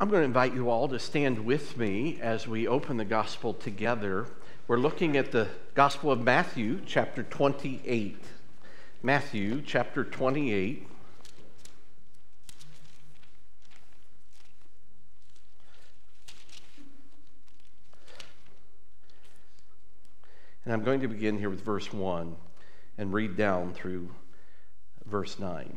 I'm going to invite you all to stand with me as we open the gospel together. We're looking at the Gospel of Matthew, chapter 28. Matthew, chapter 28. And I'm going to begin here with verse 1 and read down through verse 9.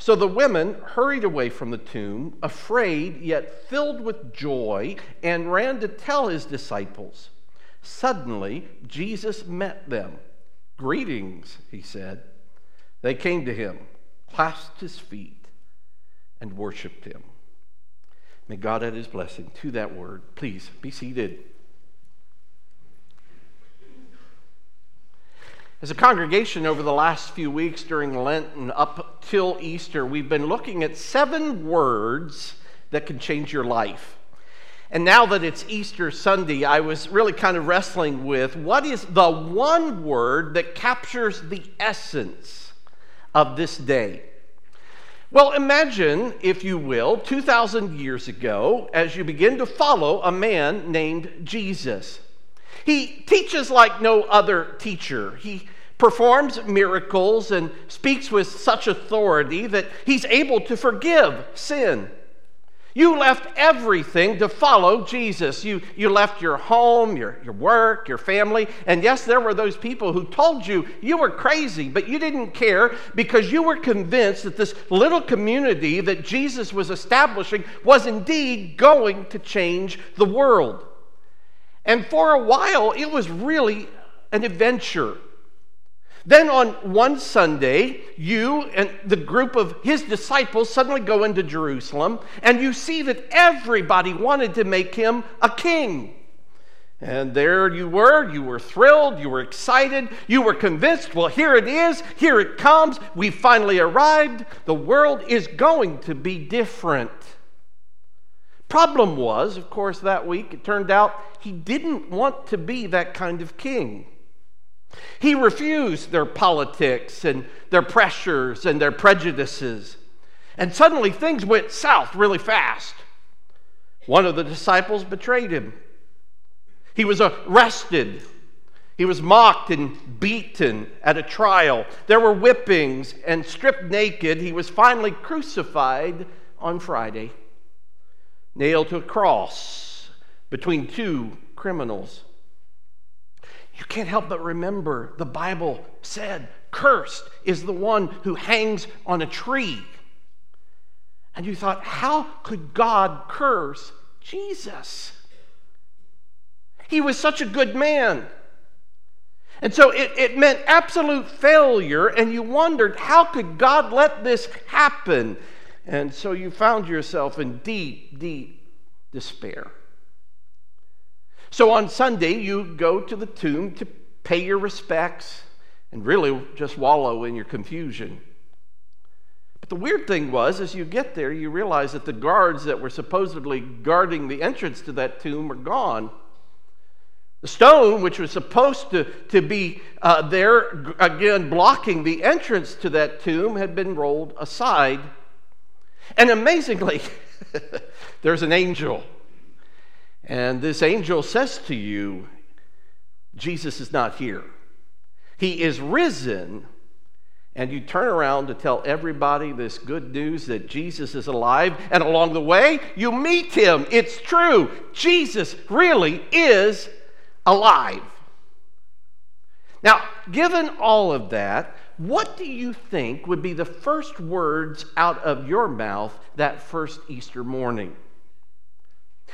So the women hurried away from the tomb, afraid yet filled with joy, and ran to tell his disciples. Suddenly, Jesus met them. Greetings, he said. They came to him, clasped his feet, and worshiped him. May God add his blessing to that word. Please be seated. As a congregation, over the last few weeks during Lent and up till Easter, we've been looking at seven words that can change your life. And now that it's Easter Sunday, I was really kind of wrestling with what is the one word that captures the essence of this day? Well, imagine, if you will, 2,000 years ago, as you begin to follow a man named Jesus. He teaches like no other teacher. He performs miracles and speaks with such authority that he's able to forgive sin. You left everything to follow Jesus. You, you left your home, your, your work, your family. And yes, there were those people who told you you were crazy, but you didn't care because you were convinced that this little community that Jesus was establishing was indeed going to change the world. And for a while, it was really an adventure. Then on one Sunday, you and the group of his disciples suddenly go into Jerusalem, and you see that everybody wanted to make him a king. And there you were, you were thrilled, you were excited, you were convinced, well, here it is, here it comes, we finally arrived, the world is going to be different. Problem was, of course, that week, it turned out he didn't want to be that kind of king. He refused their politics and their pressures and their prejudices. And suddenly things went south really fast. One of the disciples betrayed him. He was arrested. He was mocked and beaten at a trial. There were whippings and stripped naked. He was finally crucified on Friday nailed to a cross between two criminals. You can't help but remember the Bible said, Cursed is the one who hangs on a tree. And you thought, how could God curse Jesus? He was such a good man. And so it, it meant absolute failure, and you wondered, how could God let this happen? And so you found yourself in deep, deep despair. So on Sunday, you go to the tomb to pay your respects and really just wallow in your confusion. But the weird thing was, as you get there, you realize that the guards that were supposedly guarding the entrance to that tomb are gone. The stone, which was supposed to, to be uh, there, again, blocking the entrance to that tomb, had been rolled aside and amazingly, there's an angel. And this angel says to you, Jesus is not here. He is risen. And you turn around to tell everybody this good news that Jesus is alive. And along the way, you meet him. It's true. Jesus really is alive. Now, given all of that, what do you think would be the first words out of your mouth that first Easter morning?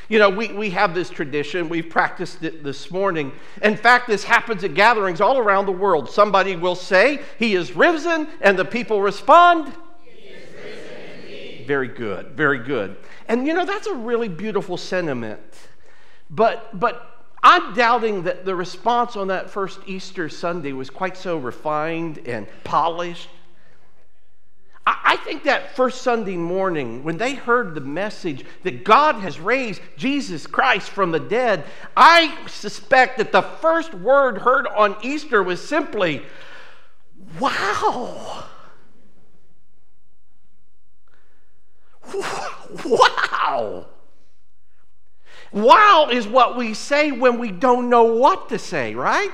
You know, we, we have this tradition. We've practiced it this morning. In fact, this happens at gatherings all around the world. Somebody will say, He is risen, and the people respond, He is risen indeed. Very good, very good. And you know, that's a really beautiful sentiment. But, but I'm doubting that the response on that first Easter Sunday was quite so refined and polished I think that first Sunday morning, when they heard the message that God has raised Jesus Christ from the dead, I suspect that the first word heard on Easter was simply, wow. Wow. Wow is what we say when we don't know what to say, right?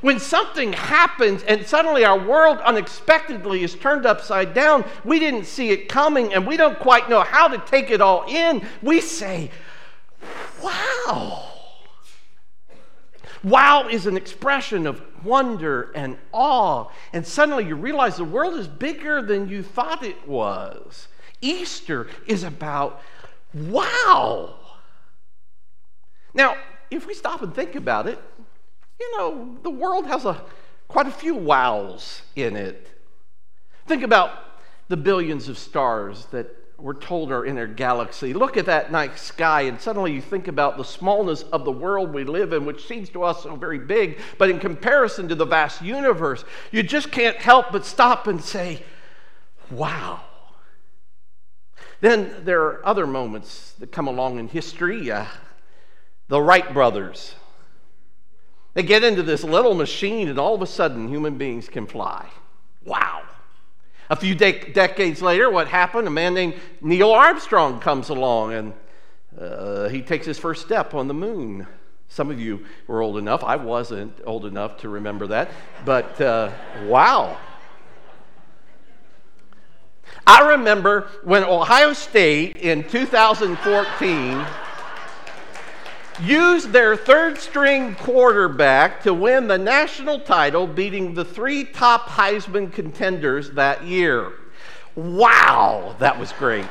When something happens and suddenly our world unexpectedly is turned upside down, we didn't see it coming and we don't quite know how to take it all in, we say, Wow. Wow is an expression of wonder and awe. And suddenly you realize the world is bigger than you thought it was. Easter is about wow. Now, if we stop and think about it, you know, the world has a, quite a few wows in it. Think about the billions of stars that we're told are in our galaxy. Look at that night sky, and suddenly you think about the smallness of the world we live in, which seems to us so very big, but in comparison to the vast universe, you just can't help but stop and say, wow. Then there are other moments that come along in history. Uh, the Wright brothers they get into this little machine, and all of a sudden, human beings can fly. Wow. A few de- decades later, what happened? A man named Neil Armstrong comes along and uh, he takes his first step on the moon. Some of you were old enough. I wasn't old enough to remember that. But uh, wow. I remember when Ohio State in 2014 used their third string quarterback to win the national title, beating the three top Heisman contenders that year. Wow, that was great.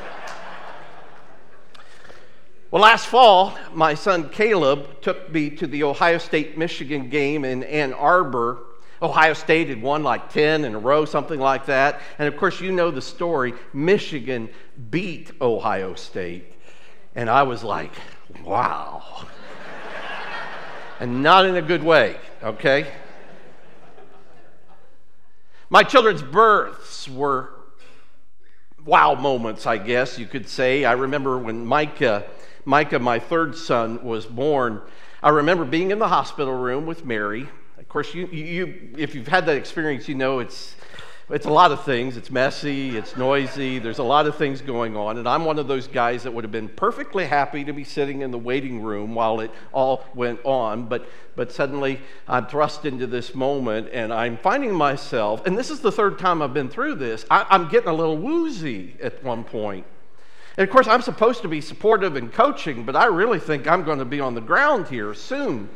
Well, last fall, my son Caleb took me to the Ohio State Michigan game in Ann Arbor. Ohio State had won like 10 in a row, something like that. And of course, you know the story. Michigan beat Ohio State. And I was like, wow and not in a good way, okay? My children's births were wow moments, I guess you could say. I remember when Micah, Micah, my third son, was born. I remember being in the hospital room with Mary. Of course, you, you, if you've had that experience, you know it's it's a lot of things. It's messy, it's noisy, there's a lot of things going on. And I'm one of those guys that would have been perfectly happy to be sitting in the waiting room while it all went on. But, but suddenly I'm thrust into this moment and I'm finding myself, and this is the third time I've been through this, I, I'm getting a little woozy at one point. And of course, I'm supposed to be supportive and coaching, but I really think I'm going to be on the ground here soon.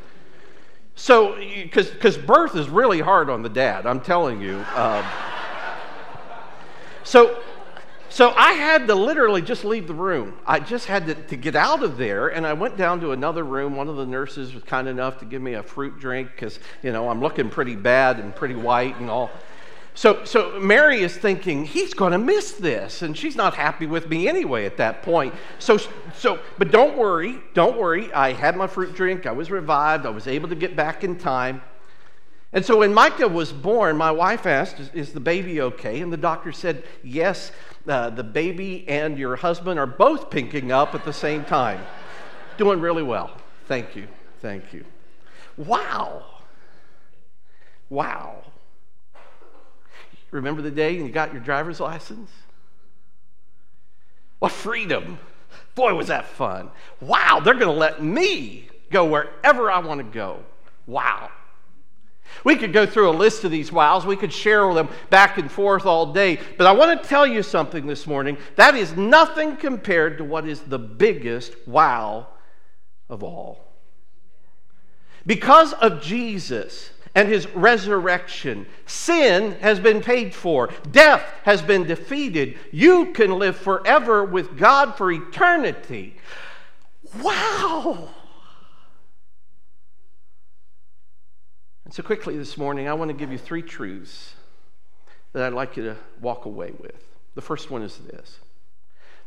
So, because birth is really hard on the dad, I'm telling you. Um, so, so I had to literally just leave the room. I just had to, to, get out of there, and I went down to another room. One of the nurses was kind enough to give me a fruit drink because, you know, I'm looking pretty bad and pretty white and all. So, so Mary is thinking, he's going to miss this, and she's not happy with me anyway at that point. So, so, but don't worry, don't worry. I had my fruit drink. I was revived. I was able to get back in time. And so when Micah was born, my wife asked, Is, is the baby okay? And the doctor said, Yes, uh, the baby and your husband are both pinking up at the same time. Doing really well. Thank you. Thank you. Wow. Wow. Remember the day you got your driver's license? What freedom. Boy, was that fun. Wow, they're going to let me go wherever I want to go. Wow. We could go through a list of these wows. We could share them back and forth all day. But I want to tell you something this morning. That is nothing compared to what is the biggest wow of all. Because of Jesus and his resurrection. Sin has been paid for, death has been defeated. You can live forever with God for eternity. Wow! And so, quickly this morning, I want to give you three truths that I'd like you to walk away with. The first one is this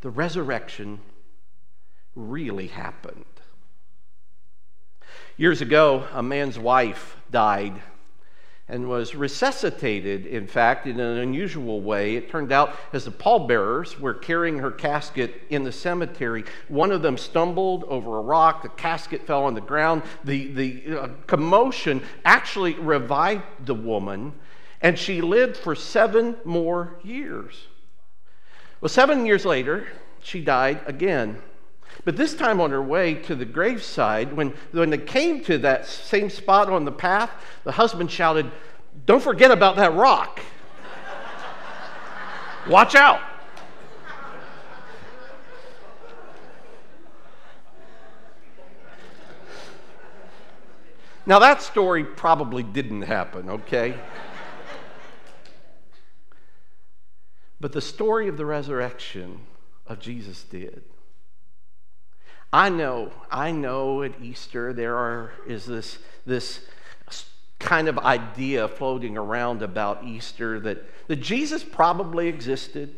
the resurrection really happened. Years ago, a man's wife died and was resuscitated, in fact, in an unusual way. It turned out as the pallbearers were carrying her casket in the cemetery, one of them stumbled over a rock, the casket fell on the ground. The, the uh, commotion actually revived the woman, and she lived for seven more years. Well, seven years later, she died again. But this time on her way to the graveside, when, when they came to that same spot on the path, the husband shouted, Don't forget about that rock. Watch out. Now, that story probably didn't happen, okay? but the story of the resurrection of Jesus did. I know, I know at Easter there are, is this, this kind of idea floating around about Easter that, that Jesus probably existed.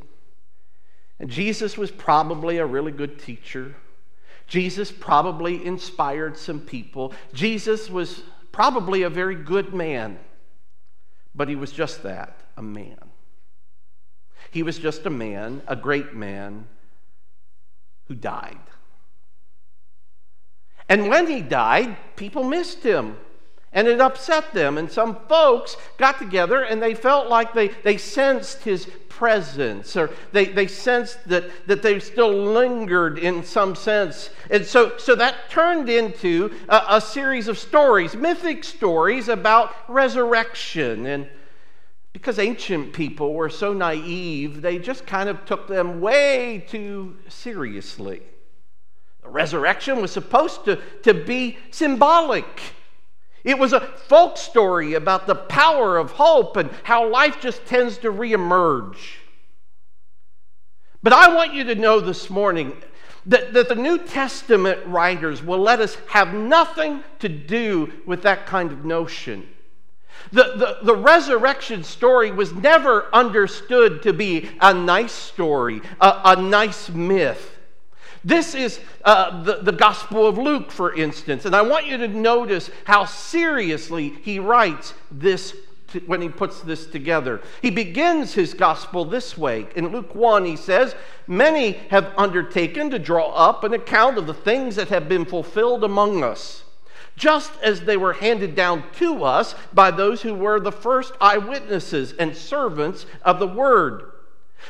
And Jesus was probably a really good teacher. Jesus probably inspired some people. Jesus was probably a very good man, but he was just that a man. He was just a man, a great man, who died. And when he died, people missed him. And it upset them. And some folks got together and they felt like they, they sensed his presence, or they, they sensed that, that they still lingered in some sense. And so, so that turned into a, a series of stories, mythic stories about resurrection. And because ancient people were so naive, they just kind of took them way too seriously. Resurrection was supposed to, to be symbolic. It was a folk story about the power of hope and how life just tends to reemerge. But I want you to know this morning that, that the New Testament writers will let us have nothing to do with that kind of notion. The, the, the, resurrection story was never understood to be a nice story, a, a nice myth. This is uh, the, the Gospel of Luke, for instance, and I want you to notice how seriously he writes this when he puts this together. He begins his gospel this way. In Luke 1, he says, Many have undertaken to draw up an account of the things that have been fulfilled among us, just as they were handed down to us by those who were the first eyewitnesses and servants of the word.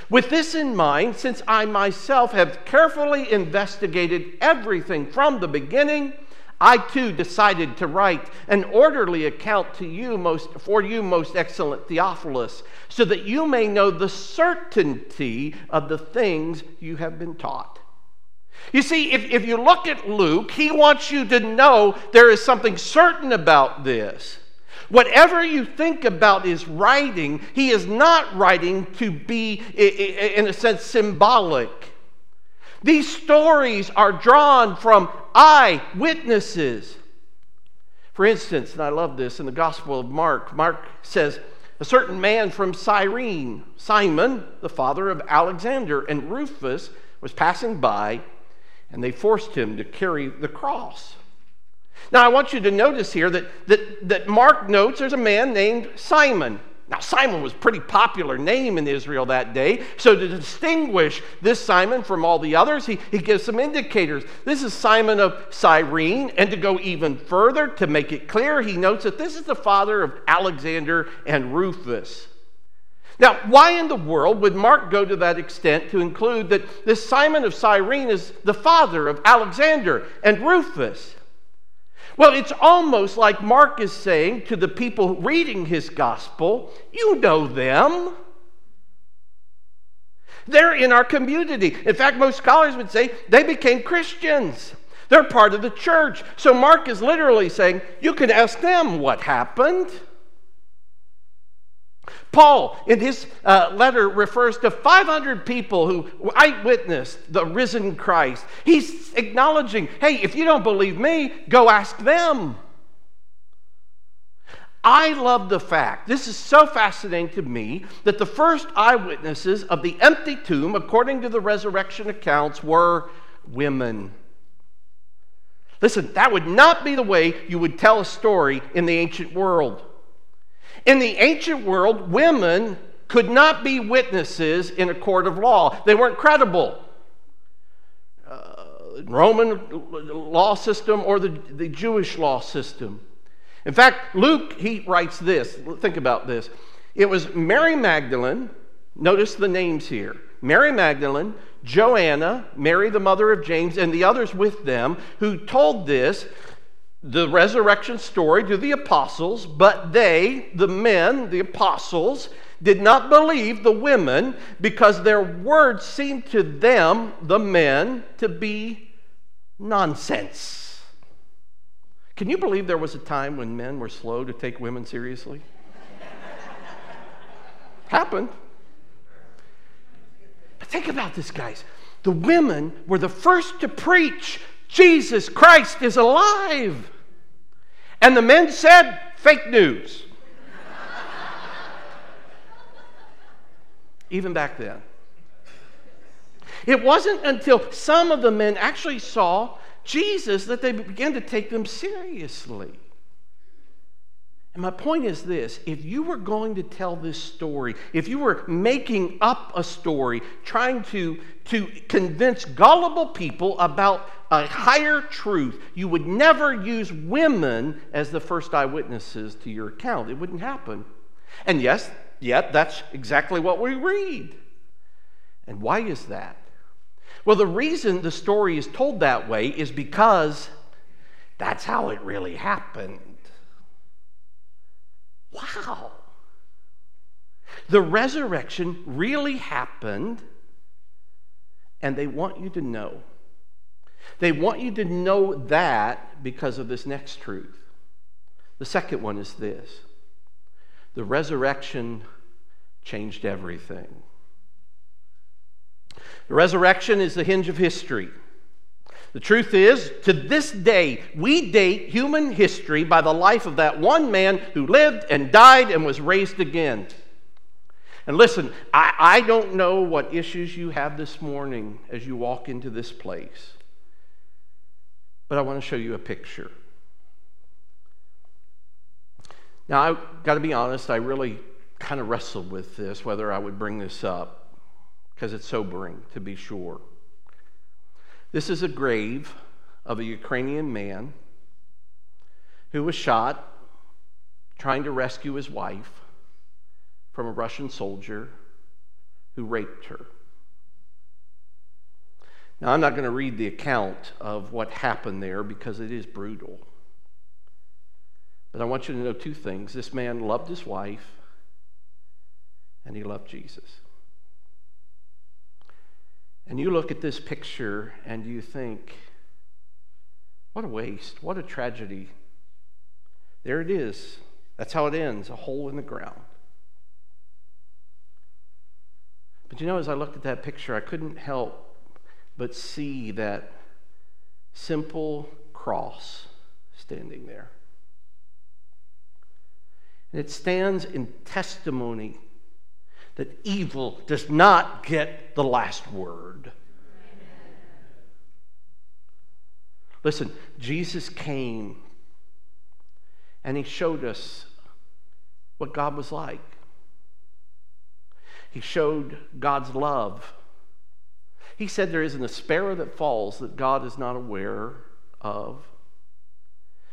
With this in mind, since I myself have carefully investigated everything from the beginning, I too decided to write an orderly account to you most for you most excellent Theophilus so that you may know the certainty of the things you have been taught. You see, if, if you look at Luke, he wants you to know there is something certain about this. Whatever you think about his writing, he is not writing to be, in a sense, symbolic. These stories are drawn from eyewitnesses. For instance, and I love this in the Gospel of Mark, Mark says, a certain man from Cyrene, Simon, the father of Alexander, and Rufus was passing by, and they forced him to carry the cross. Now, I want you to notice here that, that, that Mark notes there's a man named Simon. Now, Simon was a pretty popular name in Israel that day. So, to distinguish this Simon from all the others, he, he gives some indicators. This is Simon of Cyrene. And to go even further, to make it clear, he notes that this is the father of Alexander and Rufus. Now, why in the world would Mark go to that extent to include that this Simon of Cyrene is the father of Alexander and Rufus? Well, it's almost like Mark is saying to the people reading his gospel, you know them. They're in our community. In fact, most scholars would say they became Christians. They're part of the church. So Mark is literally saying, you can ask them what happened. Paul, in his uh, letter, refers to 500 people who eyewitnessed the risen Christ. He's acknowledging, hey, if you don't believe me, go ask them. I love the fact, this is so fascinating to me, that the first eyewitnesses of the empty tomb, according to the resurrection accounts, were women. Listen, that would not be the way you would tell a story in the ancient world. In the ancient world, women could not be witnesses in a court of law, they weren't credible. Uh, Roman law system or the, the Jewish law system. In fact, Luke, he writes this. Think about this. It was Mary Magdalene, notice the names here Mary Magdalene, Joanna, Mary the mother of James, and the others with them who told this the resurrection story to the apostles, but they, the men, the apostles, did not believe the women because their words seemed to them, the men, to be nonsense. Can you believe there was a time when men were slow to take women seriously? Happened. But think about this, guys. The women were the first to preach Jesus Christ is alive. And the men said, fake news. Even back then. It wasn't until some of the men actually saw Jesus that they began to take them seriously. And my point is this if you were going to tell this story, if you were making up a story, trying to, to convince gullible people about a higher truth, you would never use women as the first eyewitnesses to your account. It wouldn't happen. And yes, yet that's exactly what we read. And why is that? Well, the reason the story is told that way is because that's how it really happened. Wow. The resurrection really happened, and they want you to know. They want you to know that because of this next truth. The second one is this the resurrection changed everything. The resurrection is the hinge of history. The truth is, to this day, we date human history by the life of that one man who lived and died and was raised again. And listen, I, I don't know what issues you have this morning as you walk into this place, but I want to show you a picture. Now, I've got to be honest, I really kind of wrestled with this, whether I would bring this up, because it's sobering, to be sure. This is a grave of a Ukrainian man who was shot trying to rescue his wife from a Russian soldier who raped her. Now, I'm not going to read the account of what happened there because it is brutal. But I want you to know two things. This man loved his wife, and he loved Jesus. And you look at this picture and you think, what a waste, what a tragedy. There it is. That's how it ends a hole in the ground. But you know, as I looked at that picture, I couldn't help but see that simple cross standing there. And it stands in testimony that evil does not get the last word. Listen, Jesus came and he showed us what God was like. He showed God's love. He said there isn't a sparrow that falls that God is not aware of.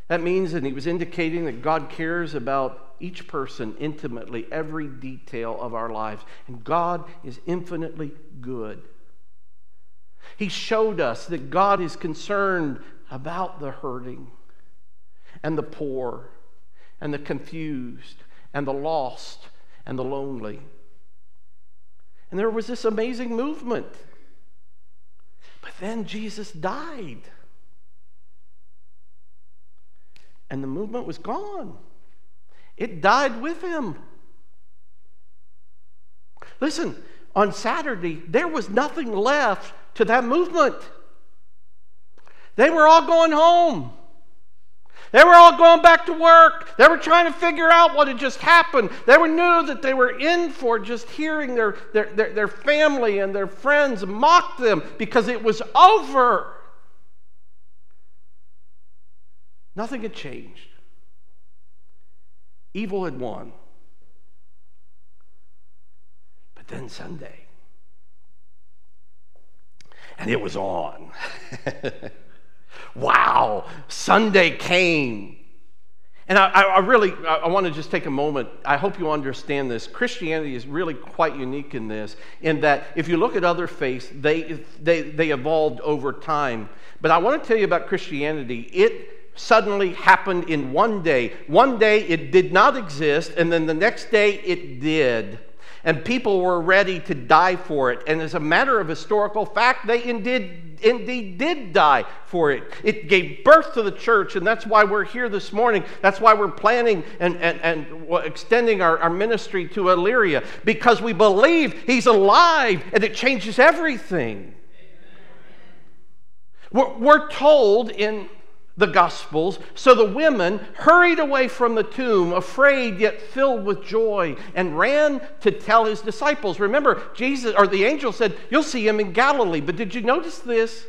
That means that he was indicating that God cares about each person intimately, every detail of our lives. And God is infinitely good. He showed us that God is concerned about the hurting and the poor and the confused and the lost and the lonely. And there was this amazing movement. But then Jesus died and the movement was gone. It died with him. Listen, on Saturday, there was nothing left to that movement. They were all going home. They were all going back to work. They were trying to figure out what had just happened. They were knew that they were in for just hearing their, their, their, their family and their friends mock them because it was over. Nothing had changed. Evil had won. But then Sunday, and it was on. wow, Sunday came. And I, I really I want to just take a moment. I hope you understand this. Christianity is really quite unique in this, in that if you look at other faiths, they, they, they evolved over time. But I want to tell you about Christianity. It suddenly happened in one day. One day it did not exist, and then the next day it did and people were ready to die for it. And as a matter of historical fact, they indeed, indeed did die for it. It gave birth to the church, and that's why we're here this morning. That's why we're planning and, and, and extending our, our ministry to Elyria, because we believe he's alive and it changes everything. We're, we're told in the Gospels. So the women hurried away from the tomb, afraid yet filled with joy, and ran to tell his disciples. Remember, Jesus or the angel said, You'll see him in Galilee. But did you notice this?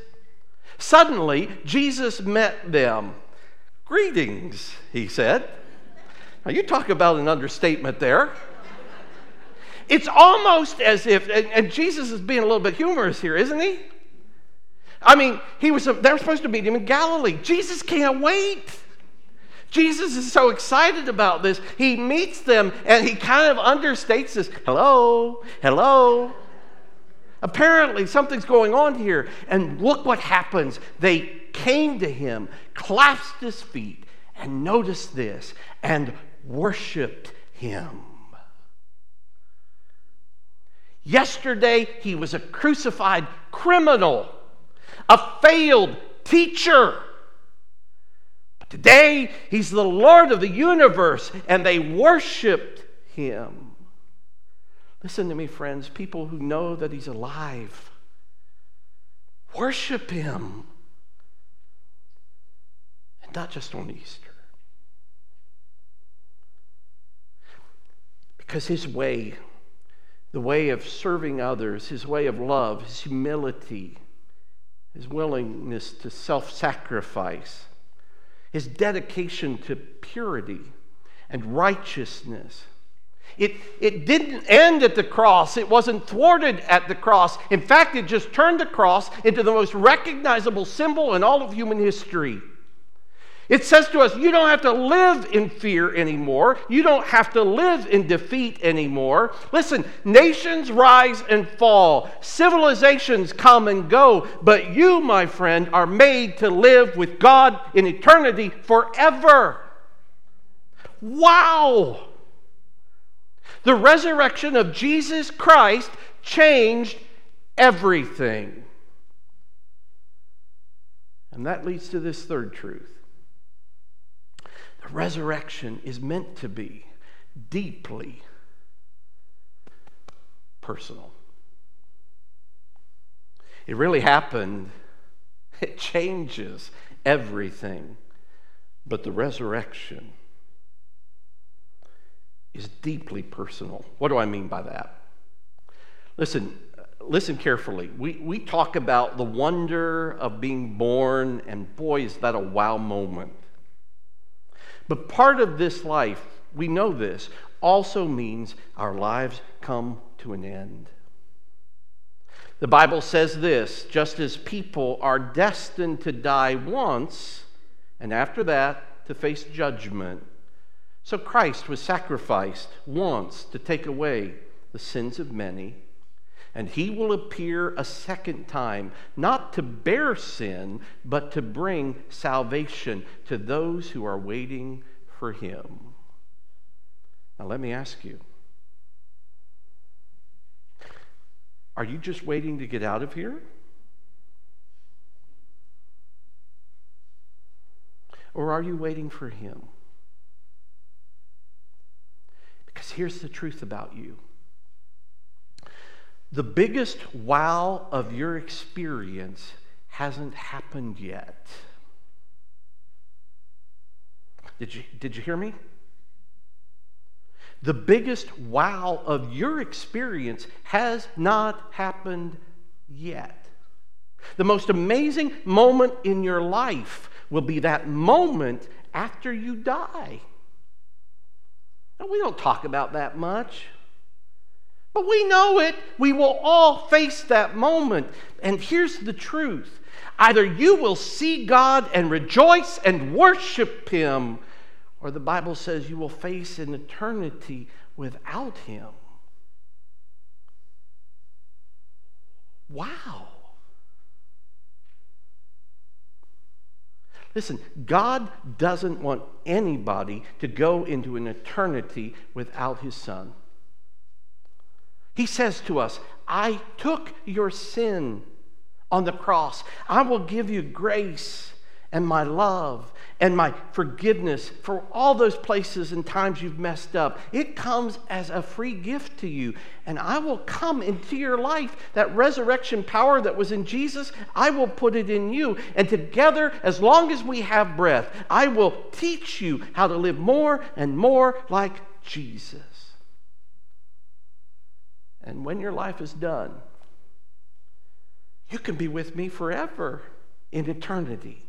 Suddenly, Jesus met them. Greetings, he said. Now, you talk about an understatement there. It's almost as if, and, Jesus is being a little bit humorous here, isn't he? I mean, he was, they're supposed to meet him in Galilee. Jesus can't wait. Jesus is so excited about this. He meets them and he kind of understates this. Hello, hello. Apparently, something's going on here. And look what happens. They came to him, clasped his feet, and noticed this, and worshiped him. Yesterday, he was a crucified criminal a failed teacher. But today, he's the Lord of the universe, and they worshiped him. Listen to me, friends. People who know that he's alive, worship him. And not just on Easter. Because his way, the way of serving others, his way of love, his humility, his willingness to self sacrifice, his dedication to purity and righteousness. It, it didn't end at the cross. It wasn't thwarted at the cross. In fact, it just turned the cross into the most recognizable symbol in all of human history. It says to us, you don't have to live in fear anymore. You don't have to live in defeat anymore. Listen, nations rise and fall, civilizations come and go, but you, my friend, are made to live with God in eternity forever. Wow! The resurrection of Jesus Christ changed everything. And that leads to this third truth resurrection is meant to be deeply personal. It really happened, it changes everything. But the resurrection is deeply personal. What do I mean by that? Listen, listen carefully. We, we talk about the wonder of being born, and boy, is that a wow moment. But part of this life, we know this, also means our lives come to an end. The Bible says this just as people are destined to die once, and after that to face judgment, so Christ was sacrificed once to take away the sins of many. And he will appear a second time, not to bear sin, but to bring salvation to those who are waiting for him. Now, let me ask you are you just waiting to get out of here? Or are you waiting for him? Because here's the truth about you The biggest wow of your experience hasn't happened yet. Did you, did you hear me? The biggest wow of your experience has not happened yet. The most amazing moment in your life will be that moment after you die. Now, we don't talk about that much. But we know it. We will all face that moment. And here's the truth either you will see God and rejoice and worship Him, or the Bible says you will face an eternity without Him. Wow. Listen, God doesn't want anybody to go into an eternity without His Son. He says to us, I took your sin on the cross. I will give you grace and my love and my forgiveness for all those places and times you've messed up. It comes as a free gift to you. And I will come into your life. That resurrection power that was in Jesus, I will put it in you. And together, as long as we have breath, I will teach you how to live more and more like Jesus. And when your life is done, you can be with me forever in eternity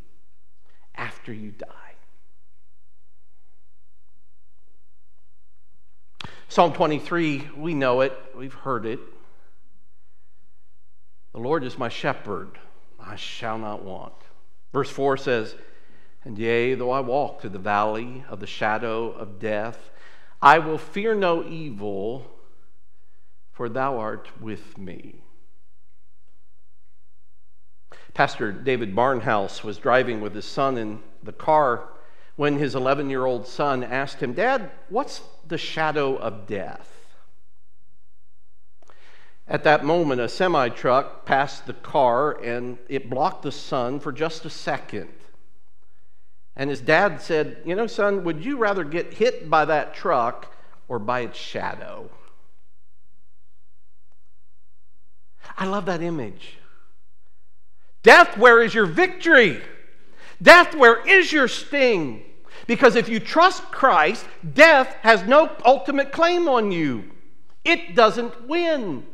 after you die. Psalm 23, we know it, we've heard it. The Lord is my shepherd, I shall not want. Verse 4 says, And yea, though I walk through the valley of the shadow of death, I will fear no evil for thou art with me. Pastor David Barnhouse was driving with his son in the car when his 11 year old son asked him, Dad, what's the shadow of death? At that moment, a semi truck passed the car and it blocked the sun for just a second. And his dad said, You know, son, would you rather get hit by that truck or by its shadow? I love that image. Death, where is your victory? Death, where is your sting? Because if you trust Christ, death has no ultimate claim on you. It doesn't win.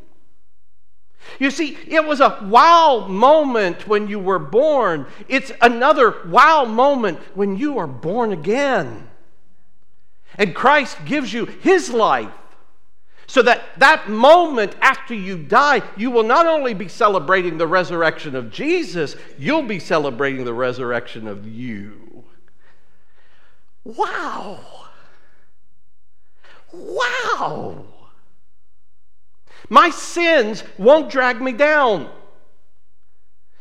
You see, it was a wow moment when you were born. It's another wow moment when you are born again. And Christ gives you his life. So that that moment after you die, you will not only be celebrating the resurrection of Jesus, you'll be celebrating the resurrection of you. Wow. Wow. My sins won't drag me down.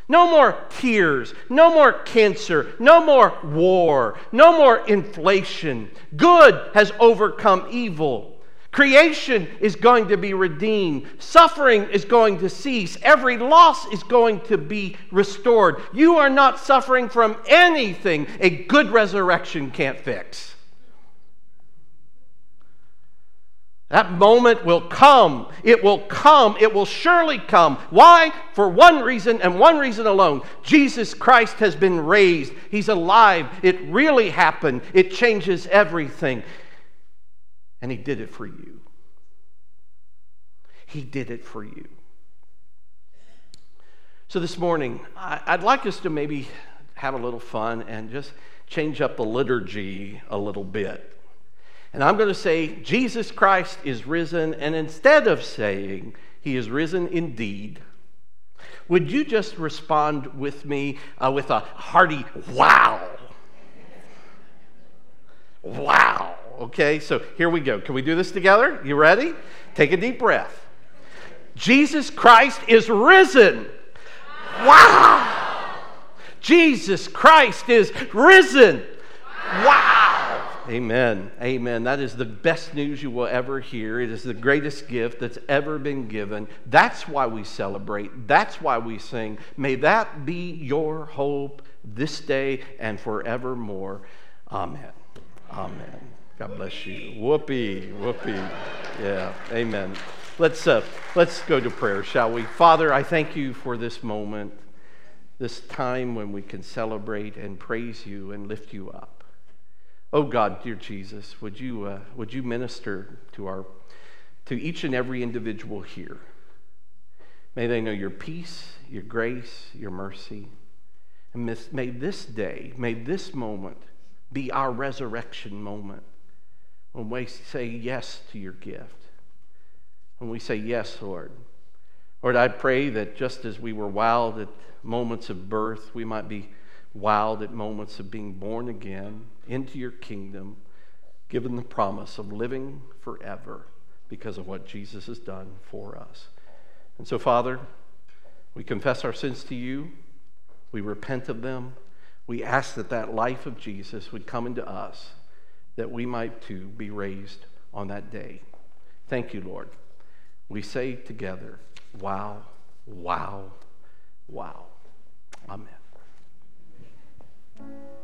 No more tears, no more cancer, no more war, no more inflation. Good has overcome evil. Creation is going to be redeemed. Suffering is going to cease. Every loss is going to be restored. You are not suffering from anything a good resurrection can't fix. That moment will come. It will come. It will surely come. Why? For one reason and one reason alone. Jesus Christ has been raised. He's alive. It really happened. It changes everything. And He did it for you. He did it for you. So this morning, I'd like us to maybe have a little fun and just change up the liturgy a little bit. And I'm going to say, Jesus Christ is risen, and instead of saying, He is risen indeed, would you just respond with me uh, with a hearty wow? Wow. Okay, so here we go. Can we do this together? You ready? Take a deep breath. Jesus Christ is risen. Wow. Jesus Christ is risen. Wow. Amen. Amen. That is the best news you will ever hear. It is the greatest gift that's ever been given. That's why we celebrate. That's why we sing. May that be your hope this day and forevermore. Amen. Amen. God bless you. Whoopee, whoopee. Yeah, amen. let's, uh, let's go to prayer, shall we? Father, I thank you for this moment, this time when we can celebrate and praise you and lift you up. Oh God, dear Jesus, would you, uh, would you minister to, our, to each and every individual here? May they know your peace, your grace, your mercy. And may this day, may this moment be our resurrection moment when we say yes to your gift. When we say yes, Lord. Lord, I pray that just as we were wild at moments of birth, we might be wild at moments of being born again into your kingdom, given the promise of living forever because of what Jesus has done for us. And so, Father, we confess our sins to you, we repent of them. We ask that that life of Jesus would come into us, that we might too be raised on that day. Thank you, Lord. We say together, Wow, wow, wow. Amen.